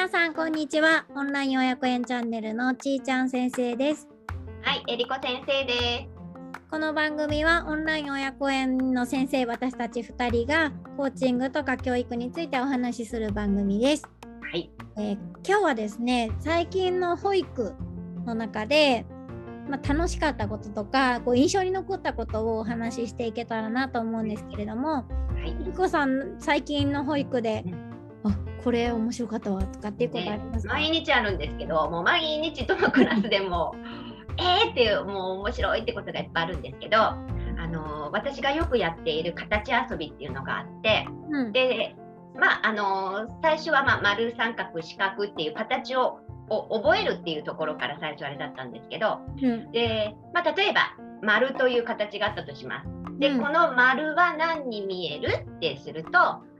皆さんこんにちはオンライン親子園チャンネルのちーちゃん先生ですはい、えりこ先生でこの番組はオンライン親子園の先生私たち2人がコーチングとか教育についてお話しする番組です、す。はい。えー今日はですね最近の保育の中で、まあ、楽しかったこととかこう印象に残ったことをお話ししていけたらなと思うんですけれどもはい。りこさん最近の保育でこれ面白かったわとかっていうことありますか、毎日あるんですけど、もう毎日どのクラスでも えーっていうもう面白いってことがいっぱいあるんですけど、あの私がよくやっている形遊びっていうのがあって、うん。で、まああの最初はまあ丸三角四角っていう形をを覚えるっていうところから最初あれだったんですけど、うん。で、まあ例えば丸という形があったとします。で、うん。この丸は何に見えるってすると、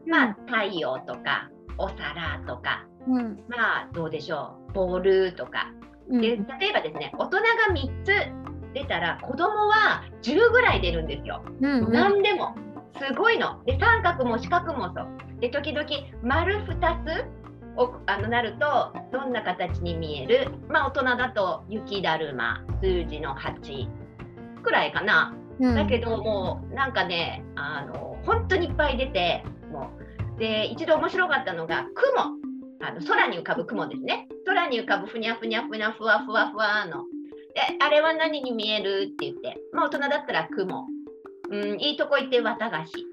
まあ、太陽とかお皿とか、うんまあどうでしょう、ボールとか。うんで例えばですね、大人が3つ出たら子供は10ぐらい出るんですよ。うんうん何でも。すごいの。で、三角も四角もそう。で、時々丸2つをあのなるとどんな形に見えるまあ大人だと雪だるま数字の8くらいかなうんだけどもうなんかねあの本当にいっぱい出てで一度面白かったのが雲。あの空に浮かぶ雲ですね。空に浮かぶふにゃふにゃふにゃふわふわふわの。であれは何に見えるって言ってまあ大人だったら雲。うんいいとこ行って綿菓子。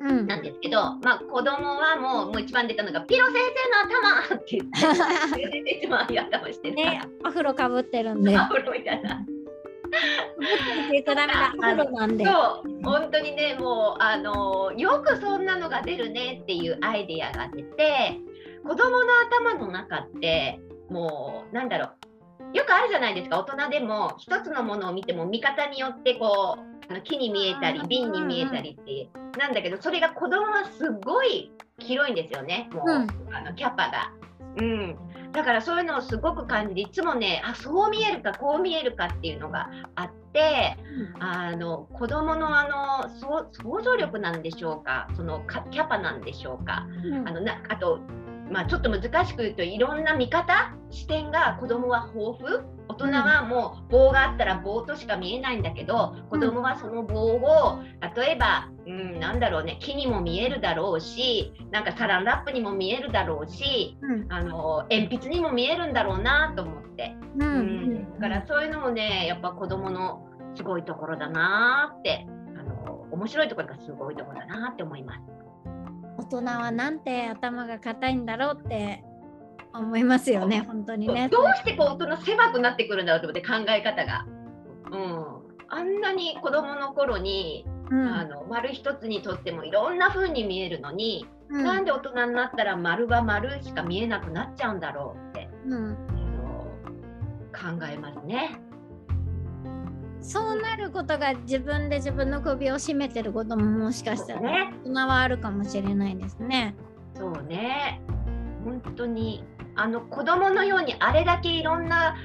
うん。なんですけど、まあ、子供はもうもう一番出たのがピロ先生の頭って言って一番 いい頭してねね、アフロかぶってるんで。アフロみたいなそう本当にねもうあのよくそんなのが出るねっていうアイデアが出て子供の頭の中ってもうなんだろう。よくあるじゃないですか。大人でも一つのものを見ても見方によってこうあの木に見えたり瓶に見えたりっていう。なんだけどそれが子供はすごい広いんですよね。もう、うん。あのキャパが。うんだからそういうのをすごく感じていつもねあそう見えるかこう見えるかっていうのがあってあの子供のあの想像力なんでしょうかそのかキャパなんでしょうか。うん。あのなあと、まあ、ちょっと難しく言うといろんな見方視点が子供は豊富。大人はもう棒があったら棒としか見えないんだけど子供はその棒を例えば、うん、なんだろうね木にも見えるだろうしなんかサランラップにも見えるだろうしうん。あの鉛筆にも見えるんだろうなと思って。ううん。ん。だからそういうのもねやっぱ子供のすごいところだなーってあの面白いところがすごいところだなーって思います。大人はなんて頭が硬いんだろうって思いますよね、本当にね。どうしてこう大人狭くなってくるんだろうと思って考え方が。うん、あんなに子供の頃に、うんあの丸一つにとってもいろんな風に見えるのに、うんなんで大人になったら丸は丸しか見えなくなっちゃうんだろうってうん考えますね。そうなることが自分で自分の首を絞めてることももしかしたらね大人はあるかもしれないですね。そうね。本当にあの子供のようにあれだけいろんな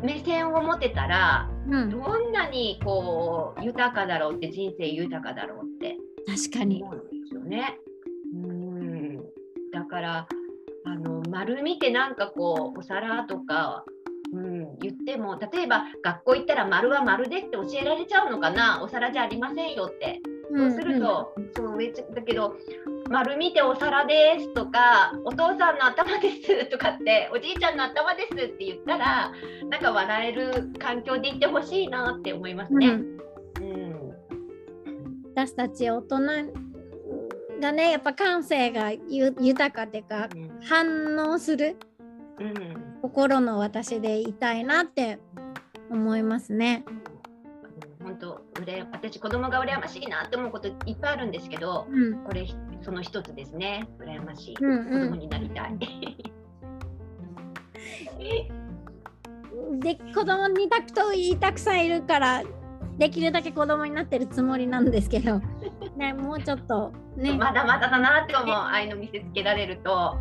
目線を持てたらうん、どんなにこう豊かだろうって人生豊かだろうって確かに。思うんですよね。うんだからあの丸見てなんかこうお皿とか、うん、言っても例えば学校行ったら丸は丸でって教えられちゃうのかな？お皿じゃありませんよって。そうすると、そう別だけど丸見てお皿ですとかお父さんの頭ですとかっておじいちゃんの頭ですって言ったらなんか笑える環境でいってほしいなって思いますね。うんうん。うん。私たち大人がねやっぱ感性がゆ豊かっていうかうん。反応する。うん心の私でいたいなって思いますね。本当私子供が羨ましいなって思うこといっぱいあるんですけどうん。これその一つですね。羨ましい、うんうん。子供になりたい。で子供にたくとたくさんいるからできるだけ子供になってるつもりなんですけど、ね、もうちょっとね。まだまだだなって思うああいうの見せつけられると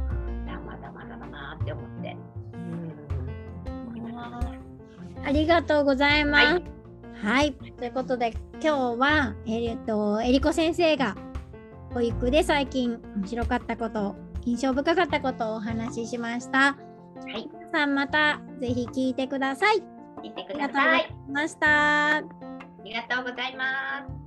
ありがとうございます。ははいい、ということで今日はえりとえりこ先生が保育で最近面白かったこと印象深かったことをお話ししました。はい、皆さんまたぜひ聞いてください。聞いてくありがとうござださい。いました。ありがとうございます。